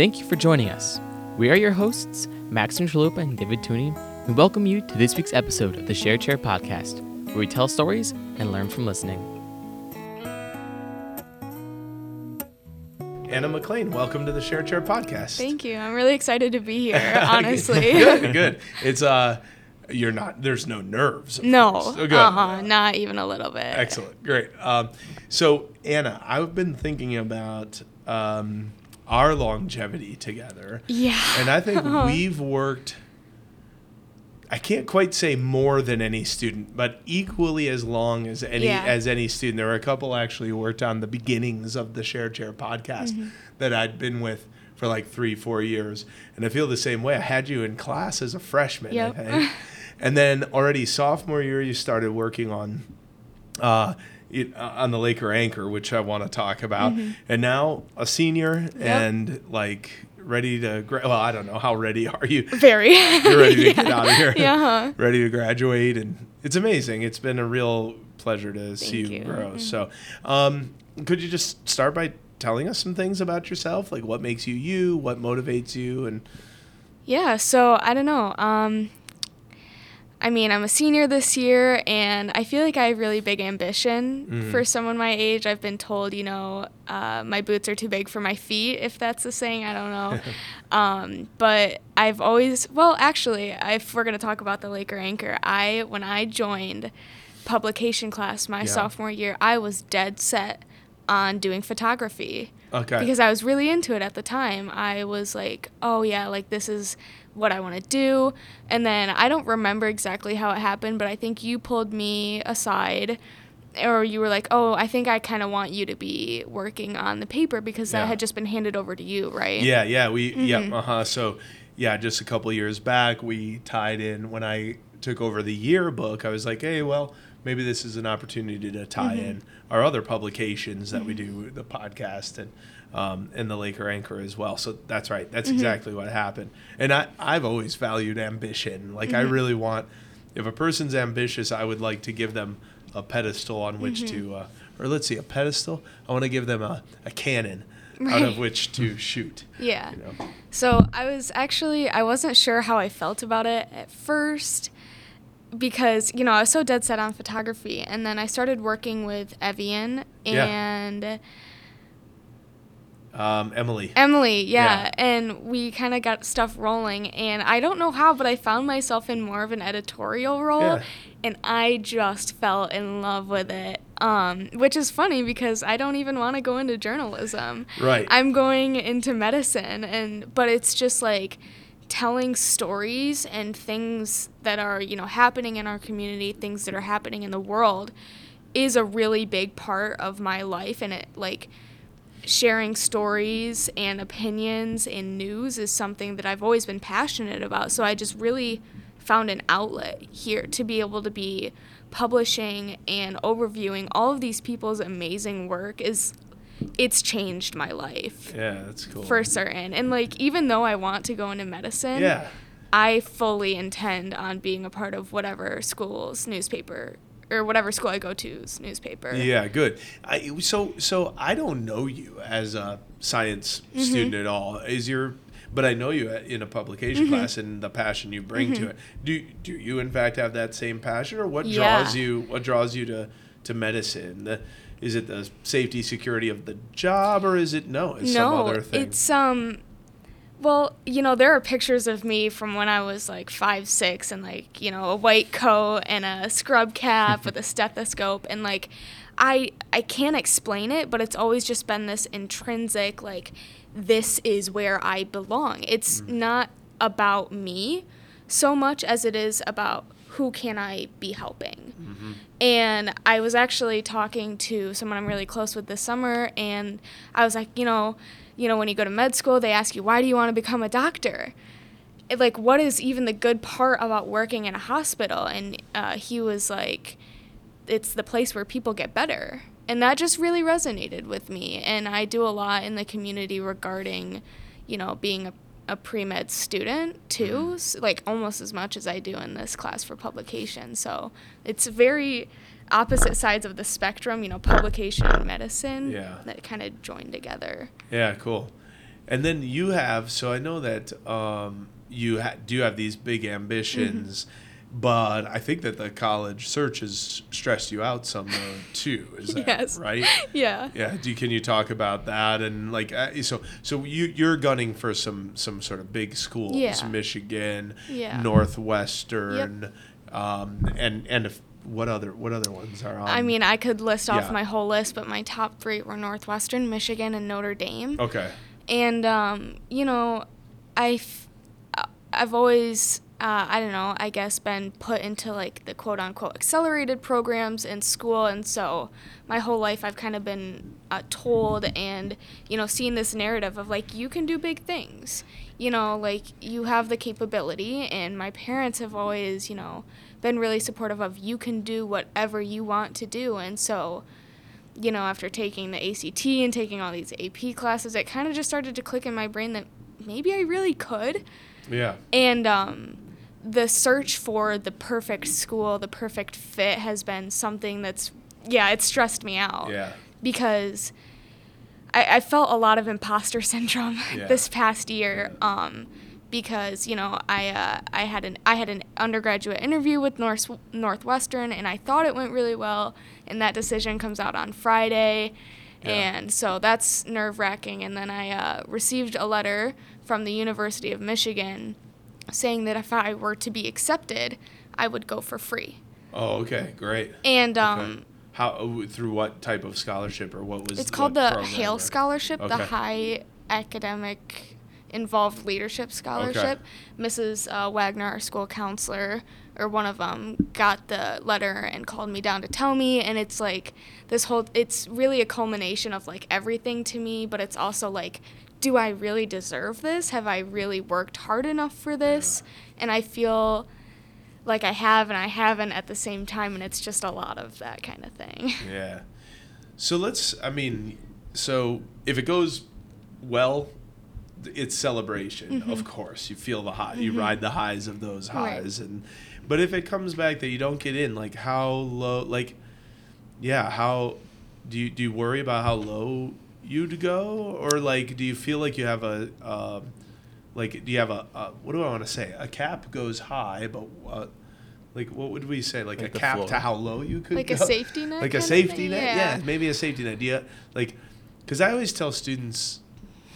Thank you for joining us. We are your hosts, Maxim Chalupa and David Tooney, and welcome you to this week's episode of the Share Chair podcast, where we tell stories and learn from listening. Anna McLean, welcome to the Share Chair podcast. Thank you. I'm really excited to be here, honestly. good, good. It's uh you're not there's no nerves. of no, course. Oh, good. uh-huh, not even a little bit. Excellent. Great. Um so Anna, I've been thinking about um our longevity together. Yeah. And I think we've worked I can't quite say more than any student, but equally as long as any Yeah. as any student. There were a couple actually who worked on the beginnings of the Share Chair podcast that I'd been with for like three, four years. And I feel the same way. I had you in class as a freshman, Yep. And then already sophomore year you started working on uh, it, uh, on the Laker Anchor, which I want to talk about. And now a senior and like ready to gra- well, I don't know how ready are you? Very. You're ready to get out of here. Yeah. huh. ready to graduate and it's amazing. It's been a real pleasure to see you, you. grow. So, um, could you just start by telling us some things about yourself, like what makes you you, what motivates you, and Yeah. So I don't know. Um, I mean, I'm a senior this year, and I feel like I have really big ambition Mm-hmm. for someone my age. I've been told, you know, uh, my boots are too big for my feet, if that's the saying. I don't know. um, but I've always, well, actually, if we're gonna talk about the Laker Anchor, I when I joined publication class my Yeah. sophomore year, I was dead set on doing photography okay, because I was really into it at the time. I was like, oh yeah, like this is what I want to do. And then I don't remember exactly how it happened, but I think you pulled me aside or you were like, "Oh, I think I kind of want you to be working on the paper because Yeah. that had just been handed over to you, right?" yeah, yeah, we, Mm-hmm. yeah, uh huh. So, yeah, just a couple years back, we tied in when I took over the yearbook. I was like, hey, well, maybe this is an opportunity to tie Mm-hmm. in our other publications that we do, the podcast and um, and the Laker Anchor as well. So that's right. Mm-hmm. That's exactly what happened. And I, I've always valued ambition. Like I Mm-hmm. really want, if a person's ambitious, I would like to give them a pedestal on which Mm-hmm. to, uh, or let's see, a pedestal. I want to give them a, a cannon out of which to shoot. Yeah. You know? So I was actually I wasn't sure how I felt about it at first because you know I was so dead set on photography, and then I started working with Evian Yeah. Um, Emily. Emily, yeah, Yeah. and we kind of got stuff rolling, and I don't know how, but I found myself in more of an editorial role, Yeah. and I just fell in love with it. Um, which is funny because I don't even want to go into journalism. Right. I'm going into medicine, and but it's just like telling stories and things that are you know happening in our community, things that are happening in the world, is a really big part of my life, and it like sharing stories and opinions and news is something that I've always been passionate about. So I just really found an outlet here to be able to be publishing and overviewing all of these people's amazing work is it's changed my life Yeah, that's cool. for certain. And like even though I want to go into medicine, yeah. I fully intend on being a part of whatever school's newspaper or whatever school I go to's newspaper. Yeah, good. I, so, so I don't know you as a science Mm-hmm. student at all. Is your, but I know you in a publication Mm-hmm. class and the passion you bring to it. Do do you in fact have that same passion, or what Yeah. draws you? What draws you to to medicine? The, is it the safety security of the job, or is it no? It's some no, other thing. it's um well, you know, there are pictures of me from when I was like five, six, and like, you know, a white coat and a scrub cap with a stethoscope, and like, I I can't explain it, but it's always just been this intrinsic like, this is where I belong. It's mm. not about me so much as it is about who can I be helping. Mm-hmm. And I was actually talking to someone I'm really close with this summer, and I was like, you know, you know, when you go to med school, they ask you, why do you want to become a doctor? It, like, what is even the good part about working in a hospital? And uh, he was like, it's the place where people get better. And that just really resonated with me. And I do a lot in the community regarding, you know, being a, a pre med student too, s like almost as much as I do in this class for publication. So it's very opposite sides of the spectrum, you know, publication and medicine Yeah. that kind of join together. Yeah, cool. And then you have, so I know that um, you ha- do have these big ambitions, but I think that the college search has stressed you out some though, too. Is that Yes. right? Yeah. Yeah. Do can you talk about that and like uh, so so you you're gunning for some some sort of big schools, Yeah. Michigan, Yeah. Northwestern, um, and and if, what other what other ones are on? I mean, I could list off yeah. my whole list, but my top three were Northwestern, Michigan, and Notre Dame. okay. And um, you know, I've I've always uh, I don't know, I guess been put into like the quote unquote accelerated programs in school, and so my whole life I've kind of been uh, told and you know seen this narrative of like you can do big things, you know, like you have the capability, and my parents have always you know been really supportive of you can do whatever you want to do, and so you know, after taking the ACT and taking all these AP classes, it kind of just started to click in my brain that maybe I really could. Yeah. And um, the search for the perfect school, the perfect fit has been something that's, yeah, it stressed me out. Yeah. Because I, I felt a lot of imposter syndrome Yeah. this past year. Um, because you know I uh, I had an I had an undergraduate interview with North Northwestern and I thought it went really well and that decision comes out on Friday Yeah. and so that's nerve wracking and then I uh, received a letter from the University of Michigan saying that if I were to be accepted I would go for free Oh, okay. Great. and Okay. How uh, through what type of scholarship or what was it's called the HAIL or- Scholarship, the High Academic Involved Leadership Scholarship. Mrs. Uh, Wagner, our school counselor, or one of them, got the letter and called me down to tell me. And it's like this whole, it's really a culmination of like everything to me, but it's also like, do I really deserve this? Have I really worked hard enough for this? And I feel like I have and I haven't at the same time, and it's just a lot of that kind of thing. Yeah. So let's. I mean, so if it goes well, it's celebration. Of course, you feel the high. You ride the highs of those Mm-hmm. Right. highs, and but if it comes back that you don't get in, like how low? Like, yeah, how do you do you worry about how low you'd go, or like do you feel like you have a um, like do you have a, a what do I want to say? A cap goes high, but uh, like what would we say? Like, Like a cap floor. to how low you could Like a go? safety net like a safety net Yeah. yeah maybe a safety net do you like because i always tell students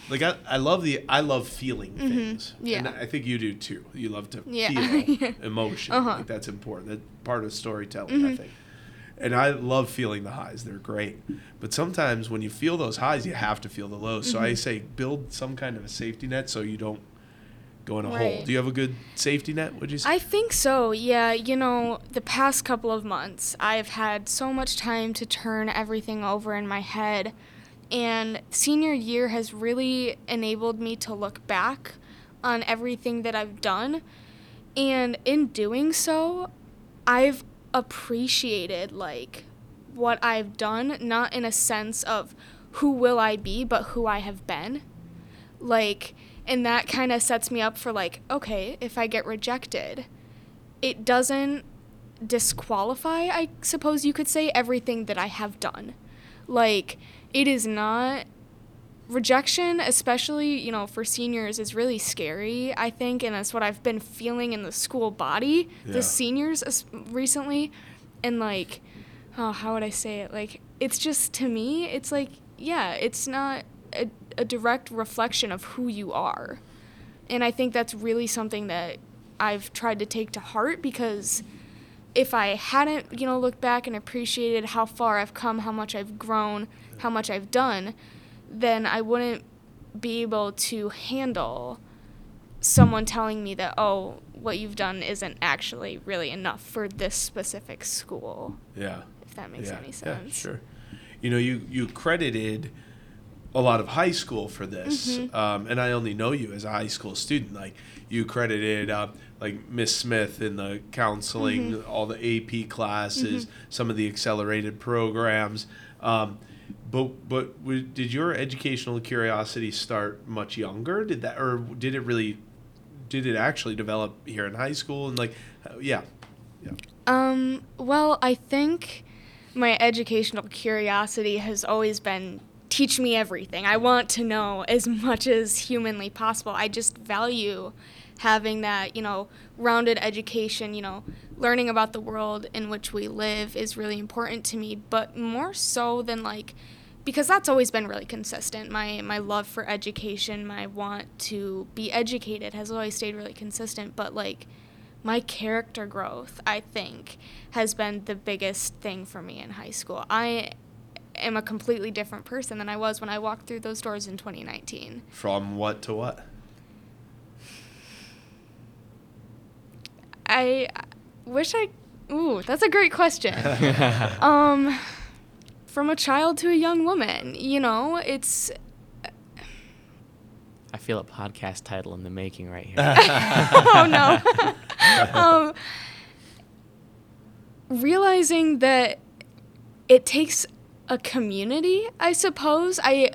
like I, I love the i love feeling things Mm-hmm. Yeah. and i think you do too you love to Yeah. feel emotion Uh-huh. Mm-hmm. like that's important that's part of storytelling i think and i love feeling the highs they're great but sometimes when you feel those highs you have to feel the lows so i Mm-hmm. say build some kind of a safety net so you don't go in a hole do you have a good safety net would you say I think so. Yeah, you know, the past couple of months, I've had so much time to turn everything over in my head. And senior year has really enabled me to look back on everything that I've done. And in doing so, I've appreciated like what I've done, not in a sense of who will I be, but who I have been. Like and that kind of sets me up for like okay if i get rejected it doesn't disqualify i suppose you could say everything that i have done. Like it is not rejection especially you know for seniors is really scary i think and that's what i've been feeling in the school body Yeah. the seniors recently and like oh how would i say it like it's just to me it's like yeah it's not a, a direct reflection of who you are and i think that's really something that i've tried to take to heart because if i hadn't you know looked back and appreciated how far i've come how much i've grown how much i've done then i wouldn't be able to handle someone telling me that oh what you've done isn't actually really enough for this specific school yeah if that makes yeah, any sense Yeah, sure. You know, you you credited a lot of high school for this, Mm-hmm. um, and I only know you as a high school student. Like you credited uh, like Miss Smith in the counseling, Mm-hmm. all the AP classes, some of the accelerated programs. Um, but but did your educational curiosity start much younger? Did that, or did it really? Did it actually develop here in high school? And like, uh, yeah, yeah, Um, well, I think my educational curiosity has always been teach me everything. I want to know as much as humanly possible. I just value having that, you know, rounded education, you know, learning about the world in which we live is really important to me, but more so than like because that's always been really consistent. My my love for education, my want to be educated has always stayed really consistent, but like my character growth, I think, has been the biggest thing for me in high school. I am a completely different person than I was when I walked through those doors in 2019. From what to what? I wish I. Ooh, that's a great question. um, from a child to a young woman, you know, it's. I feel a podcast title in the making right here. oh no. um, realizing that it takes a community, I suppose. I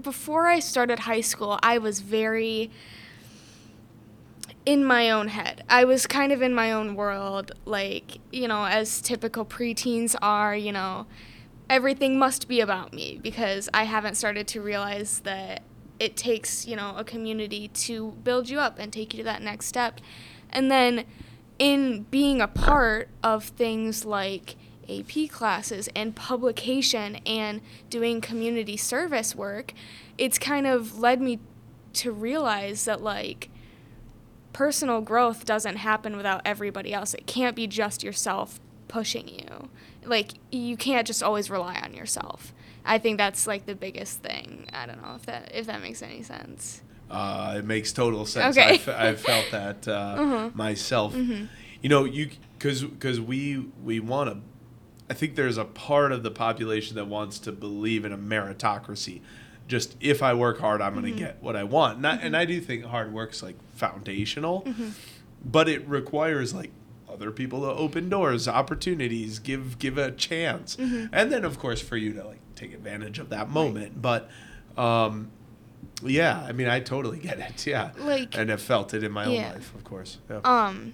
before I started high school, I was very in my own head. I was kind of in my own world, like, you know, as typical preteens are, you know, everything must be about me because I haven't started to realize that it takes, you know, a community to build you up and take you to that next step. And then in being a part of things like AP classes and publication and doing community service work, it's kind of led me to realize that, like, personal growth doesn't happen without everybody else. It can't be just yourself pushing you. Like, you can't just always rely on yourself. I think that's like the biggest thing. I don't know if that if that makes any sense. Uh, it makes total sense. Okay. I've, I've felt that uh, Uh-huh. myself. Mm-hmm. You know, you because because we we want to. I think there's a part of the population that wants to believe in a meritocracy. Just if I work hard, I'm going to get what I want. And I, and I do think hard work's like foundational, but it requires like other people to open doors, opportunities, give give a chance, and then of course for you to like take advantage of that moment. But um, yeah, I mean, I totally get it. Yeah, Like- and have felt it in my Yeah. own life, of course. Yeah. um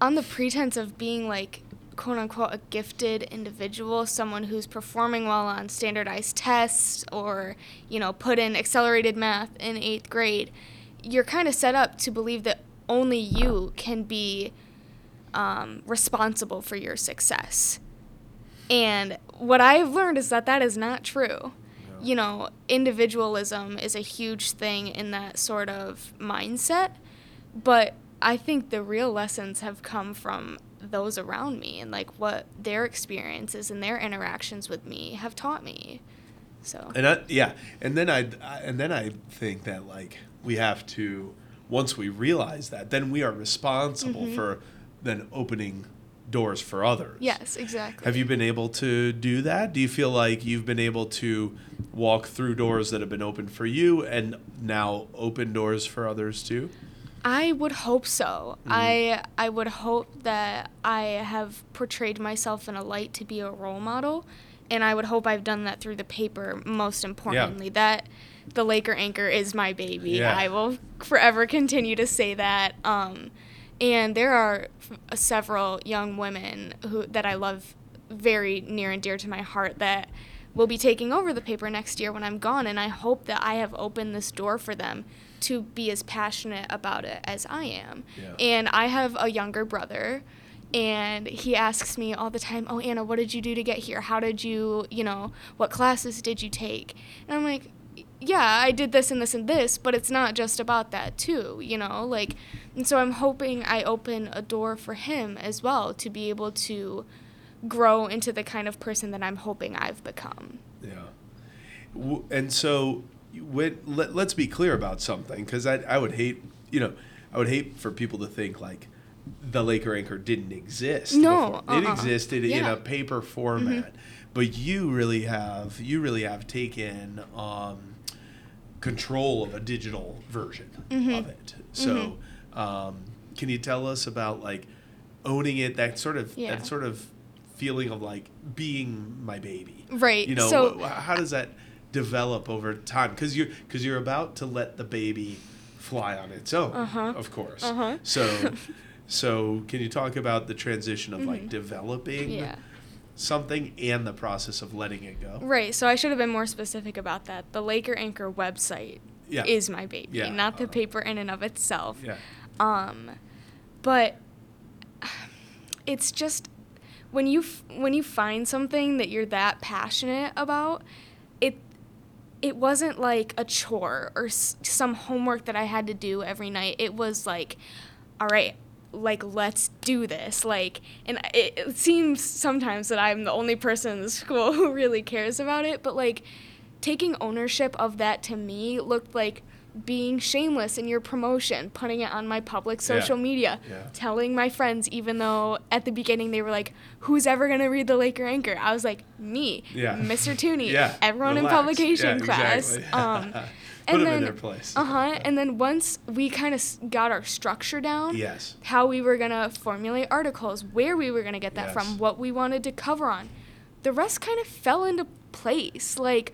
on the pretense of being like quote unquote a gifted individual, someone who's performing well on standardized tests or, you know, put in accelerated math in 8th grade, you're kind of set up to believe that only you can be um, responsible for your success. And what I've learned is that that is not true. You know, individualism is a huge thing in that sort of mindset, but I think the real lessons have come from those around me and like what their experiences and their interactions with me have taught me. So, and I, yeah, and then I, I and then I think that like we have to once we realize that, then we are responsible Mm-hmm. for then opening doors for others. yes, exactly. Have you been able to do that? Do you feel like you've been able to walk through doors that have been opened for you and now open doors for others too? I would hope so. Mm-hmm. I I would hope that I have portrayed myself in a light to be a role model, and I would hope I've done that through the paper. Most importantly, that the Laker anchor is my baby. Yeah. I will forever continue to say that. Um, and there are f- several young women who that I love very near and dear to my heart that will be taking over the paper next year when I'm gone, and I hope that I have opened this door for them to be as passionate about it as I am. Yeah. And I have a younger brother, and he asks me all the time, "Oh, Anna, what did you do to get here? How did you, you know, what classes did you take?" And I'm like, "Yeah, I did this and this and this, but it's not just about that too, you know, like." And so I'm hoping I open a door for him as well to be able to grow into the kind of person that I'm hoping I've become. Yeah. And so, when, let, let's be clear about something, because I, I would hate, you know, I would hate for people to think like the Laker anchor didn't exist. No, before. it uh-uh. existed in Yeah. Mm-hmm. a paper format, but you really have, you really have taken um, control of a digital version Mm-hmm. of it. So, um, can you tell us about like owning it? That sort of, Yeah. that sort of feeling of like being my baby Right. you know so how does that develop over time because you're because you're about to let the baby fly on its own Uh-huh. of course Uh-huh. so so can you talk about the transition of like developing Mm-hmm. yeah. something and the process of letting it go. Right. So I should have been more specific about that. The Laker Anchor website Yeah. is my baby, Yeah, not the uh-huh. paper in and of itself. Yeah. Um, but it's just when you f- when you find something that you're that passionate about, it wasn't like a chore or s- some homework that I had to do every night. It was like, all right, like let's do this. Like, and it, it seems sometimes that I'm the only person in the school who really cares about it, but like taking ownership of that to me looked like being shameless in your promotion, putting it on my public social media, Yeah. telling my friends, even though at the beginning they were like, "Who's ever gonna read the Laker Anchor?" I was like, "Me, Yeah. Mr. Tooney, Yeah, everyone in publication Yeah, class." exactly. Um, and then, in their place. Uh huh. And then once we kind of got our structure down, Yes. how we were gonna formulate articles, where we were gonna get that Yes. from, what we wanted to cover on, the rest kind of fell into place. Like,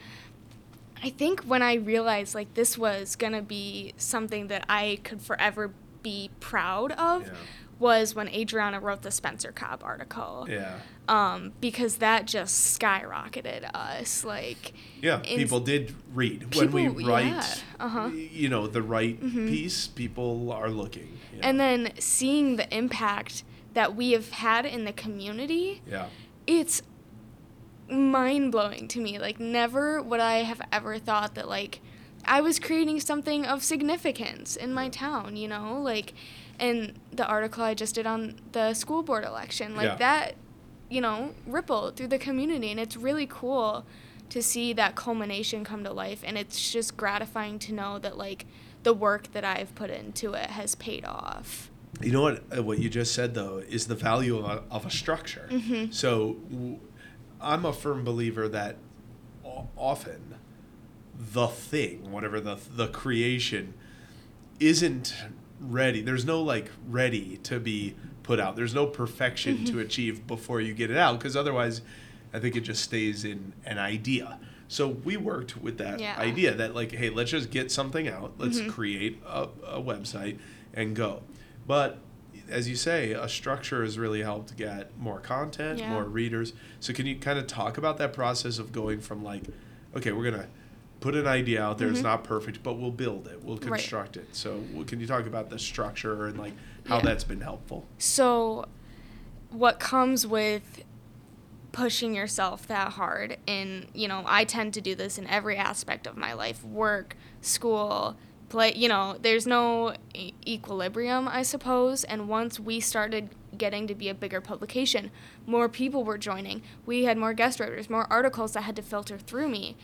I think when I realized like this was gonna be something that I could forever be proud of Yeah. was when Adriana wrote the Spencer Cobb article. Yeah. Um, because that just skyrocketed us. Like, Yeah, people did read when we write. yeah, uh-huh. Mm-hmm. You know, the right piece. People are looking. you know. and then seeing the impact that we have had in the community, yeah, it's mind blowing to me. Like, never would I have ever thought that, like, I was creating something of significance in my town, you know? Like, and the article I just did on the school board election, like, Yeah. that, you know, rippled through the community. And it's really cool to see that culmination come to life. And it's just gratifying to know that, like, the work that I've put into it has paid off. you know what? uh, What you just said though is the value of a, of a structure. Mm-hmm. So, I'm a firm believer that often the thing, whatever the the creation, isn't ready. There's no like ready to be put out. There's no perfection Mm-hmm. to achieve before you get it out because otherwise, I think it just stays in an idea. So we worked with that Yeah. idea that like, hey, let's just get something out. Let's Mm-hmm. create a, a website and go. But as you say, a structure has really helped get more content, Yeah. more readers. So can you kind of talk about that process of going from like, okay, we're gonna put an idea out there. It's not perfect, but we'll build it. We'll Mm-hmm. Right. construct it. So can you talk about the structure and like how Yeah. that's been helpful? So, what comes with pushing yourself that hard, and you know, I tend to do this in every aspect of my life work, school, play, you know, there's no e- equilibrium, I suppose. And once we started getting to be a bigger publication, more people were joining. We had more guest writers, more articles that had to filter through me.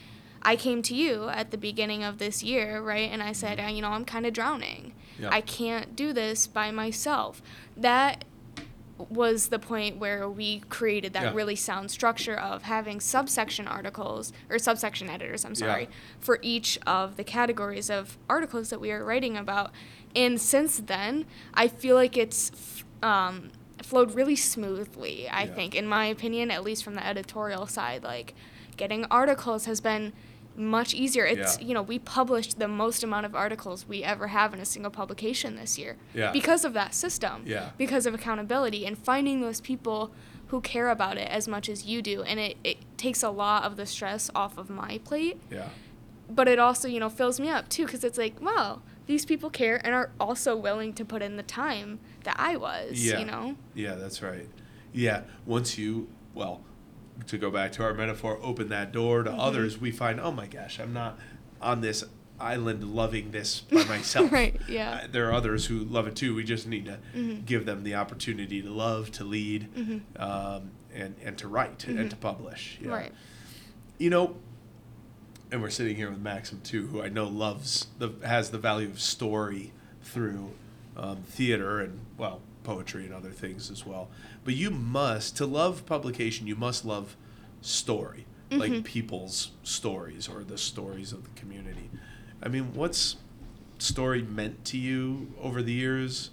I came to you at the beginning of this year, right? And I said, uh, you know, I'm kind of drowning. Yeah. I can't do this by myself. That was the point where we created that Yeah. really sound structure of having subsection articles or subsection editors, I'm sorry, Yeah. for each of the categories of articles that we are writing about. And since then, I feel like it's um, flowed really smoothly, I Yeah. think, in my opinion, at least from the editorial side. Like, getting articles has been much easier. It's, Yeah. you know, we published the most amount of articles we ever have in a single publication this year Yeah. because of that system Yeah. because of accountability and finding those people who care about it as much as you do and it, it takes a lot of the stress off of my plate Yeah. but it also you know fills me up too because it's like wow these people care and are also willing to put in the time that i was Yeah. you know Yeah, that's right. Yeah, once you, well, to go back to our metaphor, open that door to Mm-hmm. others, we find, oh my gosh, I'm not on this island loving this by myself. Right, yeah. Uh, there are others who love it too. We just need to Mm-hmm. give them the opportunity to love, to lead, um, and, and to write and to publish. Yeah. Mm-hmm. right You know, and we're sitting here with Maxim too, who I know loves the has the value of story through um, theater and well poetry and other things as well. But you must to love publication, you must love story, like people's stories or the stories of the community. I mean, what's story meant to you over the years?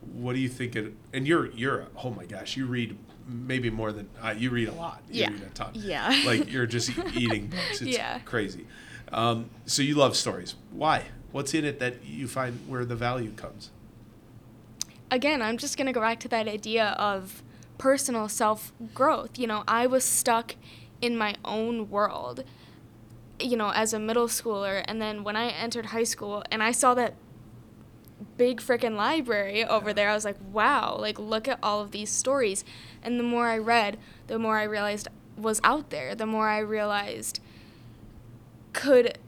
What do you think it? And you're you're oh my gosh, you read maybe more than uh, you read a lot. You Yeah. read a ton. Yeah. like you're just eating books. It's Yeah. crazy. Um, so you love stories. Why? What's in it that you find where the value comes? Again i'm just going to go back to that idea of personal self growth. You know, I was stuck in my own world, you know, as a middle schooler. And then when I entered high school and I saw that big freaking library over there, I was like, wow, like, look at all of these stories. And the more I read, the more I realized was out there, the more I realized could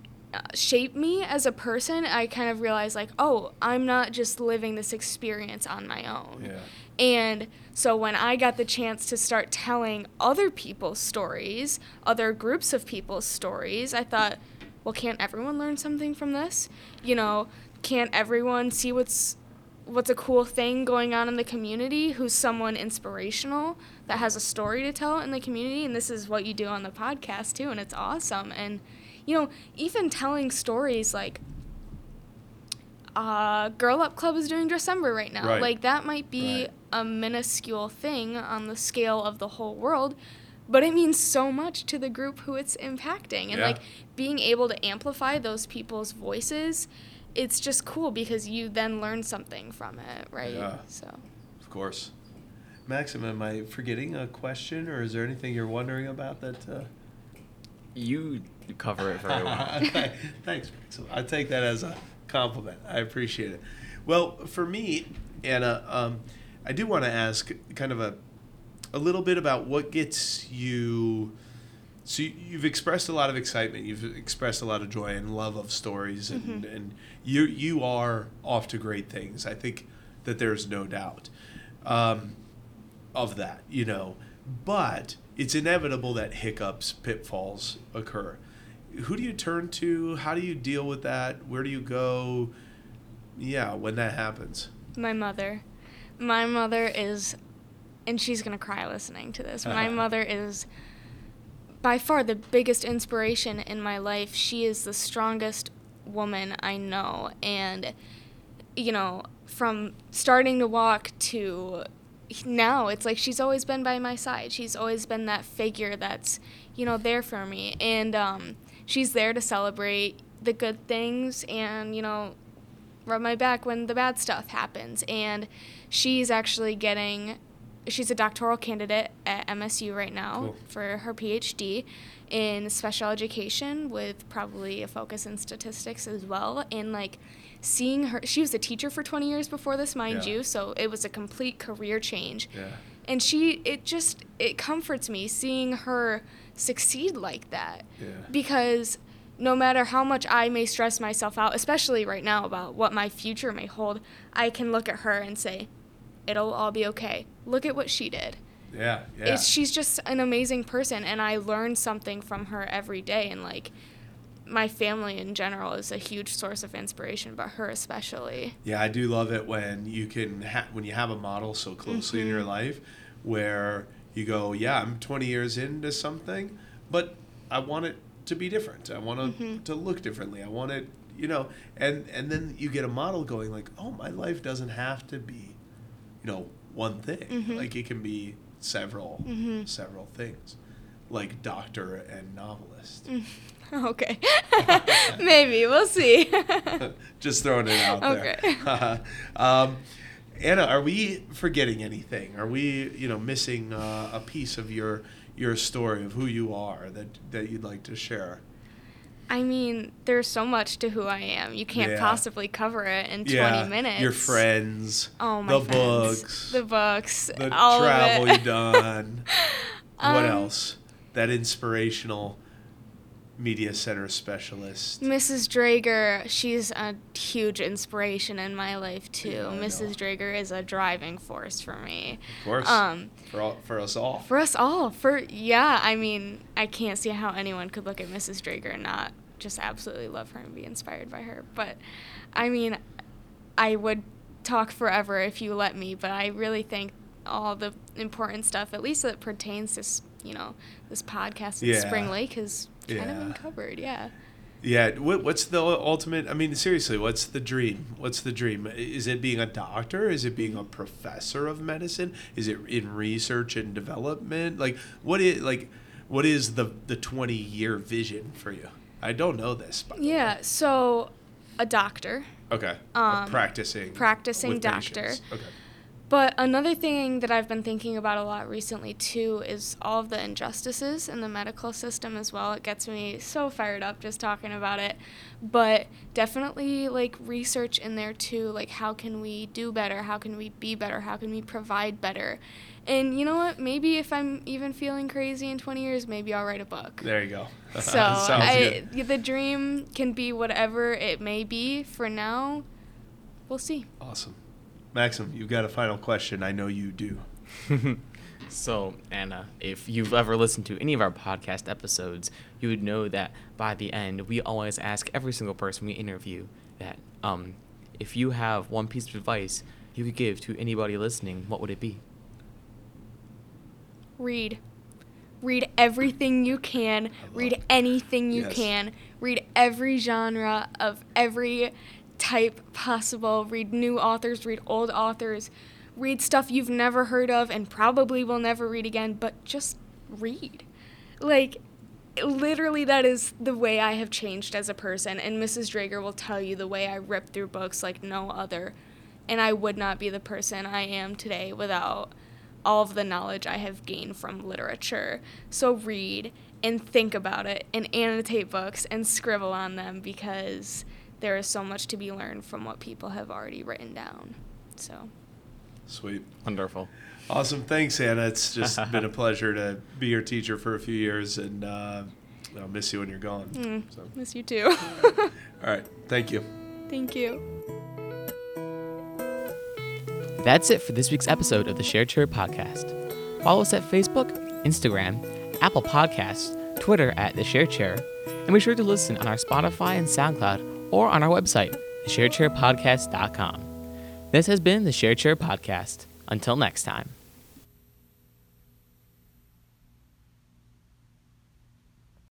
shape me as a person. I kind of realized, like, oh, I'm not just living this experience on my own. Yeah. And so when I got the chance to start telling other people's stories, other groups of people's stories, I thought, well, can't everyone learn something from this? You know, can't everyone see what's what's a cool thing going on in the community who's someone inspirational that has a story to tell in the community and this is what you do on the podcast too and it's awesome and you know even telling stories like uh, Girl Up Club is doing December right now. Right. Like that might be Right. a minuscule thing on the scale of the whole world, but it means so much to the group who it's impacting. And Yeah. like being able to amplify those people's voices, it's just cool because you then learn something from it, right? Yeah. So Of course. Maxim, am I forgetting a question, or is there anything you're wondering about that? Uh... You cover it very well. Thanks, Maxim. I take that as a compliment. I appreciate it. Well, for me, Anna, um, I do want to ask kind of a a little bit about what gets you. So you- you've expressed a lot of excitement. You've expressed a lot of joy and love of stories, and, and you you are off to great things. I think that there's no doubt um, of that, you know. But it's inevitable that hiccups, pitfalls occur. Who do you turn to? How do you deal with that? Where do you go? Yeah, when that happens. my mother, my mother is, and she's gonna cry listening to this. My mother is by far the biggest inspiration in my life. She is the strongest woman I know. And, you know, from starting to walk to now, it's like she's always been by my side. She's always been that figure that's, you know, there for me. And um, she's there to celebrate the good things and, you know, rub my back when the bad stuff happens. And she's actually getting, she's a doctoral candidate at MSU right now Cool. for her PhD in special education with probably a focus in statistics as well. And like seeing her, she was a teacher for 20 years before this, mind Yeah. you, so it was a complete career change. Yeah. And she, it just, it comforts me seeing her succeed like that Yeah. because no matter how much I may stress myself out, especially right now about what my future may hold, I can look at her and say, it'll all be okay. Look at what she did. Yeah. Yeah. It's, she's just an amazing person, and I learn something from her every day. And like, my family in general is a huge source of inspiration, but her especially. Yeah, I do love it when you can ha- when you have a model so closely in your mm-hmm. life where you go, yeah, I'm 20 years into something, but I want it to be different. I want to mm-hmm. to look differently. I want it, you know, and and then you get a model going like, oh, my life doesn't have to be, you know, one thing. Mm-hmm. Like it can be several mm-hmm. several things, like doctor and novelist. Mm. okay. Maybe. We'll see. Just throwing it out there. um, Anna, are we forgetting anything? Are we, you know, missing uh, a piece of your your story of who you are that that you'd like to share? I mean, there's so much to who I am. You can't Yeah. possibly cover it in 20 yeah, minutes. your friends, Oh my the friends. books, The books. the all travel you've done. what Um, else? That inspirational media center specialist. Mrs. Drager, she's a huge inspiration in my life too. Yeah, Mrs. Drager is a driving force for me. Of course, Um, for all, for us all. for us all. For yeah, I mean, I can't see how anyone could look at Mrs. Drager and not just absolutely love her and be inspired by her. But I mean, I would talk forever if you let me, but I really think all the important stuff, at least that pertains to you know this podcast Yeah. Spring Lake, has kind of Yeah. been covered. Yeah. Yeah, what, what's the ultimate? I mean, seriously, what's the dream? What's the dream? Is it being a doctor? Is it being a professor of medicine? Is it in research and development? Like, what is like, what is the the twenty year vision for you? I don't know this. By the way. Yeah. So, a doctor. Okay. Um, practicing. practicing doctor. patients. Okay. But another thing that I've been thinking about a lot recently too is all of the injustices in the medical system as well. It gets me so fired up just talking about it. But definitely like research in there too, like how can we do better? How can we be better? How can we provide better? And you know what? Maybe if I'm even feeling crazy in 20 years, maybe I'll write a book. There you go. So I, good. the dream can be whatever it may be. For now, we'll see. Awesome. Maxim, you've got a final question. I know you do. So, Anna, if you've ever listened to any of our podcast episodes, you would know that by the end, we always ask every single person we interview that um, if you have one piece of advice you could give to anybody listening, what would it be? Read. Read everything you can. Read anything you Yes. can. Read every genre of every type possible. Read new authors, read old authors. Read stuff you've never heard of and probably will never read again, but just read. Like, literally, that is the way I have changed as a person. And Mrs. Drager will tell you the way I rip through books like no other. And I would not be the person I am today without all of the knowledge I have gained from literature. So read and think about it and annotate books and scribble on them because there is so much to be learned from what people have already written down. So, Sweet. Wonderful. Awesome. Thanks, Anna. It's just been a pleasure to be your teacher for a few years, and uh, I'll miss you when you're gone. mm, So, miss you too. all right. Thank you. Thank you. That's it for this week's episode of the Share Chair Podcast. Follow us at Facebook, Instagram, Apple Podcasts, Twitter at The Share Chair, and be sure to listen on our Spotify and SoundCloud or on our website, thesharedchairpodcast.com. This has been the Share Chair Podcast. Until next time.